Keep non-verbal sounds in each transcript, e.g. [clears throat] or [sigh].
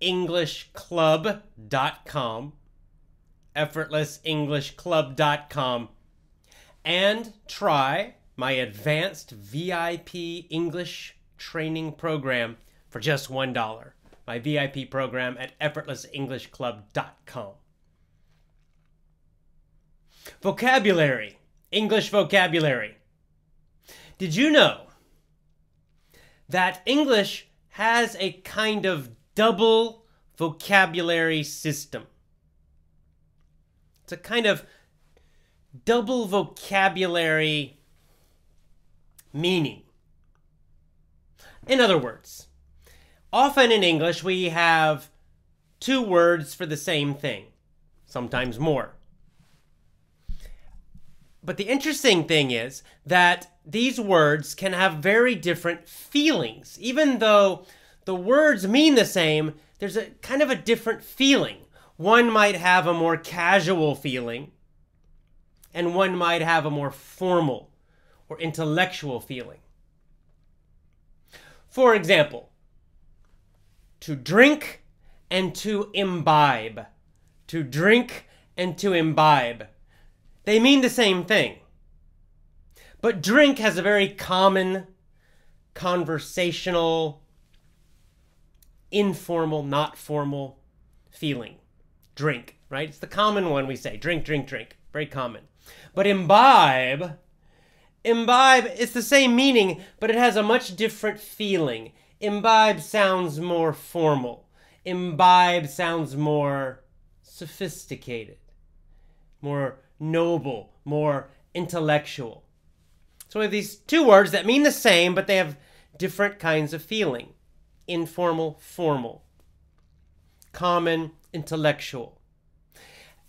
effortlessenglishclub.com, effortlessenglishclub.com, and try my advanced VIP English training program for just $1. My VIP program at effortlessenglishclub.com. Vocabulary, English vocabulary. Did you know that English has a kind of double vocabulary system? It's a kind of double vocabulary meaning. In other words, often in English we have two words for the same thing, sometimes more. But the interesting thing is that these words can have very different feelings. Even though the words mean the same, there's a kind of a different feeling. One might have a more casual feeling, and one might have a more formal or intellectual feeling. For example, to drink and to imbibe. To drink and to imbibe. They mean the same thing. But drink has a very common, conversational, informal, not formal feeling. Drink, right? It's the common one we say drink, drink, drink. Very common. But imbibe, imbibe, it's the same meaning, but it has a much different feeling. Imbibe sounds more formal, imbibe sounds more sophisticated, more noble, more intellectual. So we have these two words that mean the same, but they have different kinds of feeling informal, formal, common, intellectual.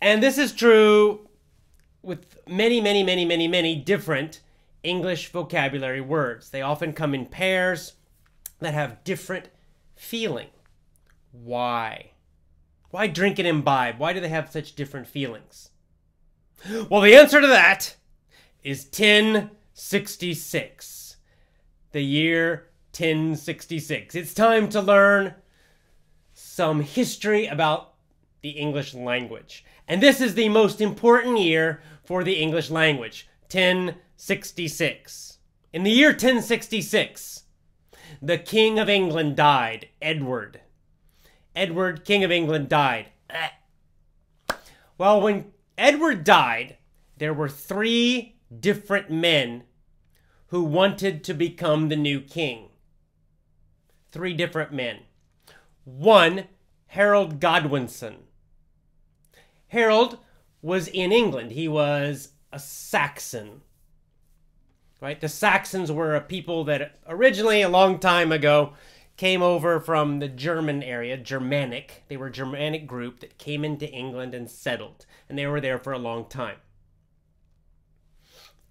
And this is true with many, many, many, many, many different English vocabulary words. They often come in pairs that have different feeling. Why? Why drink and imbibe? Why do they have such different feelings? Well, the answer to that is 1066. The year 1066. It's time to learn some history about the English language. And this is the most important year for the English language 1066. In the year 1066, the King of England died, Edward. Edward, King of England, died. Well, when Edward died, there were three different men who wanted to become the new king. Three different men. One, Harold Godwinson. Harold was in England. He was a Saxon. Right? The Saxons were a people that originally, a long time ago, came over from the German area, Germanic. They were a Germanic group that came into England and settled, and they were there for a long time.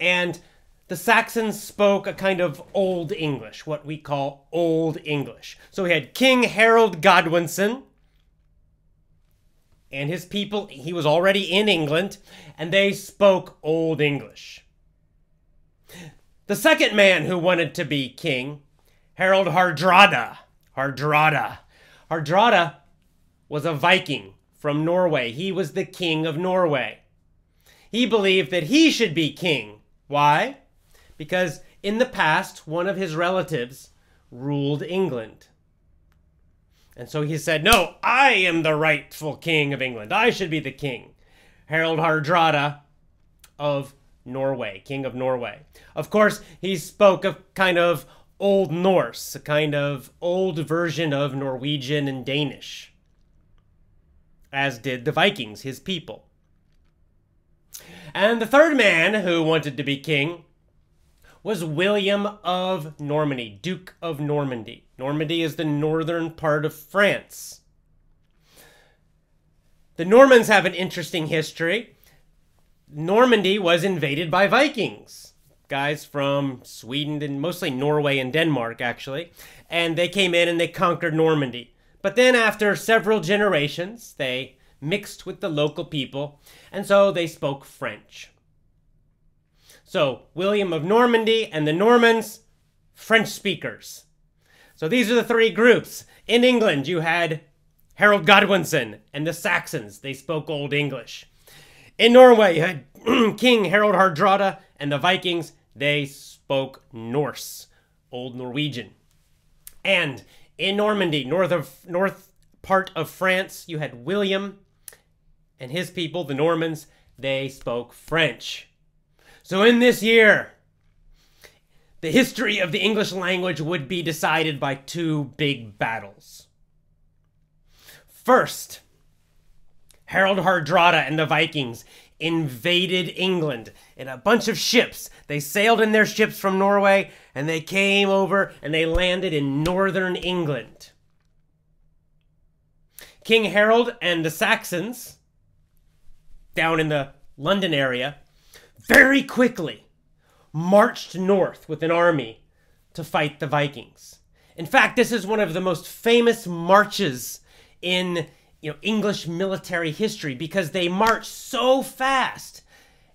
And the Saxons spoke a kind of Old English, what we call Old English. So we had King Harold Godwinson and his people. He was already in England, and they spoke Old English. The second man who wanted to be king Harold Hardrada. Hardrada. Hardrada was a Viking from Norway. He was the king of Norway. He believed that he should be king. Why? Because in the past, one of his relatives ruled England. And so he said, No, I am the rightful king of England. I should be the king. Harold Hardrada of Norway, king of Norway. Of course, he spoke of kind of Old Norse, a kind of old version of Norwegian and Danish, as did the Vikings, his people. And the third man who wanted to be king was William of Normandy, Duke of Normandy. Normandy is the northern part of France. The Normans have an interesting history. Normandy was invaded by Vikings, guys from Sweden and mostly Norway and Denmark, actually. And they came in and they conquered Normandy. But then, after several generations, they mixed with the local people, and so they spoke French. So, William of Normandy and the Normans, French speakers. So, these are the three groups. In England, you had Harold Godwinson and the Saxons, they spoke Old English. In Norway, you had [clears throat] King Harald Hardrada and the Vikings, they spoke Norse, Old Norwegian. And in Normandy, north of north part of France, you had William and his people, the Normans, they spoke French. So in this year, the history of the English language would be decided by two big battles. First, Harold Hardrada and the Vikings invaded England in a bunch of ships. They sailed in their ships from Norway and they came over and they landed in northern England. King Harold and the Saxons, down in the London area, very quickly marched north with an army to fight the Vikings. In fact, this is one of the most famous marches in you know English military history because they marched so fast.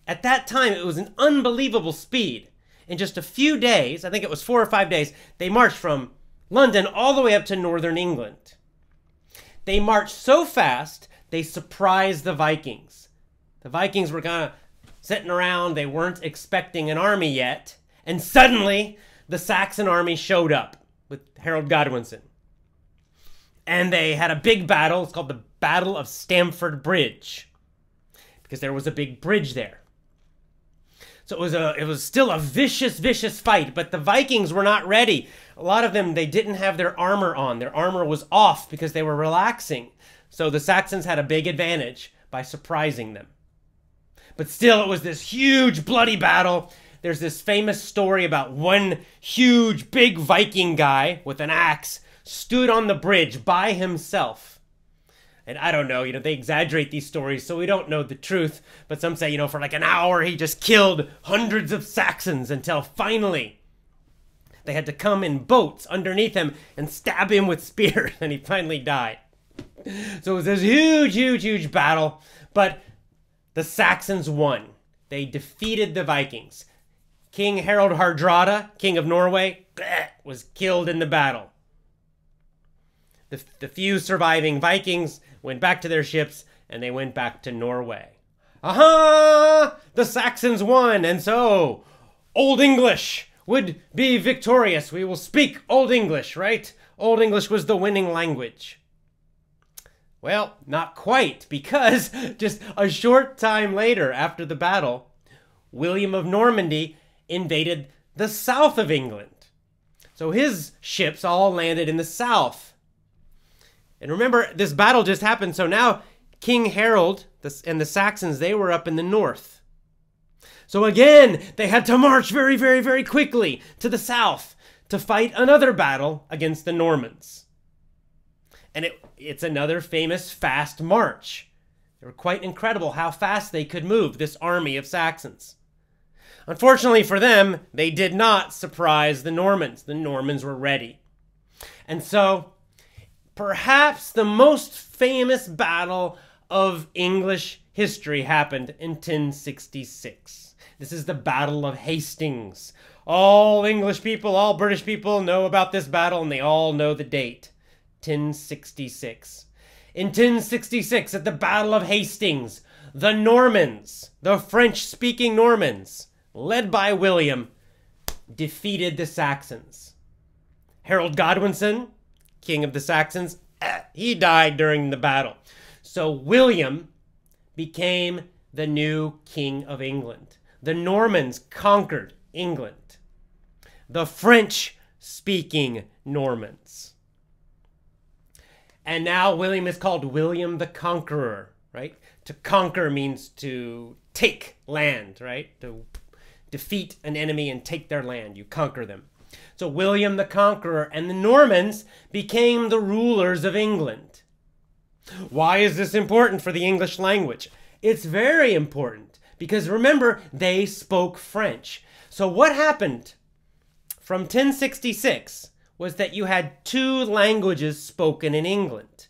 At that time, it was an unbelievable speed. In just a few days, I think it was four or five days, they marched from London all the way up to northern England. They marched so fast, they surprised the Vikings. The Vikings were kind of sitting around, they weren't expecting an army yet, and suddenly the Saxon army showed up with Harold Godwinson and they had a big battle. It's called the Battle of Stamford Bridge because there was a big bridge there. So it was a it was still a vicious vicious fight, but the Vikings were not ready. A lot of them they didn't have their armor on. Their armor was off because they were relaxing. So the Saxons had a big advantage by surprising them. But still it was this huge bloody battle. There's this famous story about one huge big Viking guy with an axe stood on the bridge by himself. And I don't know, you know, they exaggerate these stories, so we don't know the truth. But some say, you know, for like an hour he just killed hundreds of Saxons until finally they had to come in boats underneath him and stab him with [laughs] spears, and he finally died. So it was this huge, huge, huge battle, but the Saxons won. They defeated the Vikings. King Harald Hardrada, king of Norway, [clears throat] was killed in the battle. The, the few surviving Vikings went back to their ships and they went back to Norway. Aha! The Saxons won, and so Old English would be victorious. We will speak Old English, right? Old English was the winning language. Well, not quite, because [laughs] just a short time later, after the battle, William of Normandy invaded the south of England. So his ships all landed in the south. And remember, this battle just happened, so now King Harold and the Saxons, they were up in the north. So again, they had to march very, very, very quickly to the south to fight another battle against the Normans. And it, it's another famous fast march. They were quite incredible how fast they could move, this army of Saxons. Unfortunately for them, they did not surprise the Normans. The Normans were ready. And so perhaps the most famous battle of English history happened in 1066. This is the Battle of Hastings. All English people, all British people know about this battle and they all know the date 1066. In 1066, at the Battle of Hastings, the Normans, the French speaking Normans, led by William, defeated the Saxons. Harold Godwinson, king of the Saxons, eh, he died during the battle. So William became the new king of England. The Normans conquered England. The French speaking Normans. And now William is called William the Conqueror, right? To conquer means to take land, right? To defeat an enemy and take their land. You conquer them. So William the Conqueror and the Normans became the rulers of England. Why is this important for the English language? It's very important because remember, they spoke French. So, what happened from 1066 was that you had two languages spoken in England.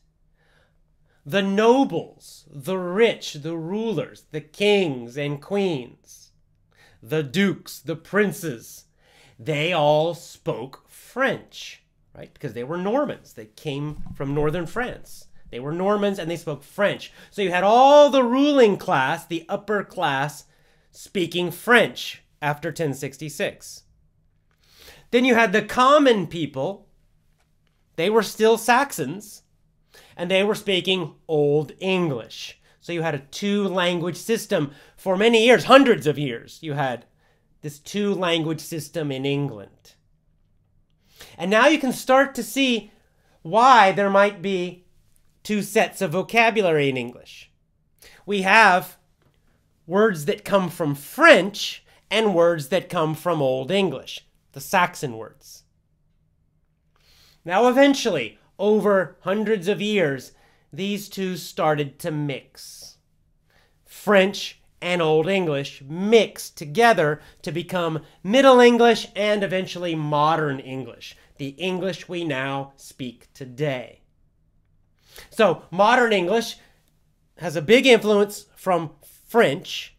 The nobles, the rich, the rulers, the kings and queens, the dukes, the princes, they all spoke French, right? Because they were Normans. They came from northern France. They were Normans and they spoke French. So you had all the ruling class, the upper class, speaking French after 1066. Then you had the common people. They were still Saxons and they were speaking Old English. So you had a two language system for many years, hundreds of years. You had this two language system in England. And now you can start to see why there might be two sets of vocabulary in English. We have words that come from French and words that come from Old English, the Saxon words. Now, eventually, over hundreds of years, these two started to mix. French and Old English mixed together to become Middle English and eventually Modern English, the English we now speak today. So, modern English has a big influence from French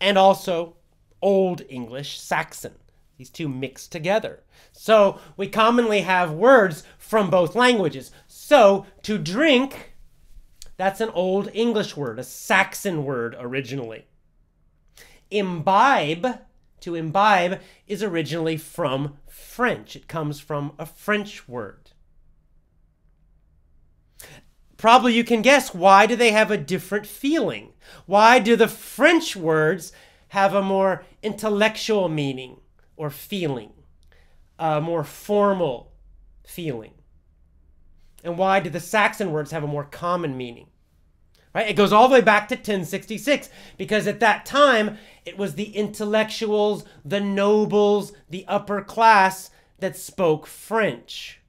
and also Old English, Saxon. These two mix together. So, we commonly have words from both languages. So, to drink, that's an Old English word, a Saxon word originally. Imbibe, to imbibe, is originally from French. It comes from a French word. Probably you can guess why do they have a different feeling? Why do the French words have a more intellectual meaning or feeling, a more formal feeling? And why do the Saxon words have a more common meaning? Right? It goes all the way back to 1066 because at that time it was the intellectuals, the nobles, the upper class that spoke French.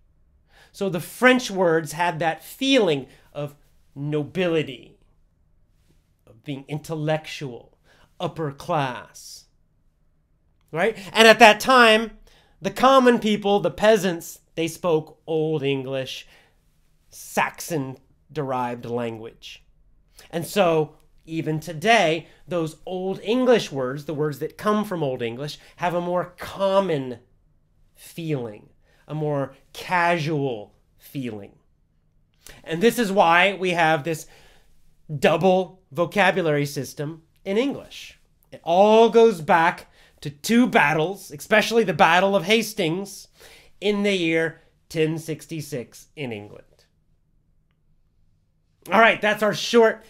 So the French words had that feeling of nobility, of being intellectual, upper class. Right? And at that time, the common people, the peasants, they spoke Old English, Saxon derived language. And so, even today, those Old English words, the words that come from Old English, have a more common feeling, a more casual feeling. And this is why we have this double vocabulary system in English. It all goes back to two battles, especially the Battle of Hastings in the year 1066 in England. All right, that's our short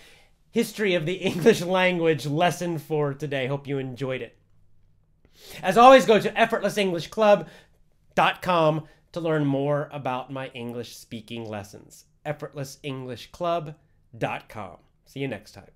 history of the [laughs] English language lesson for today. Hope you enjoyed it. As always, go to effortlessenglishclub.com to learn more about my English speaking lessons effortlessenglishclub.com. See you next time.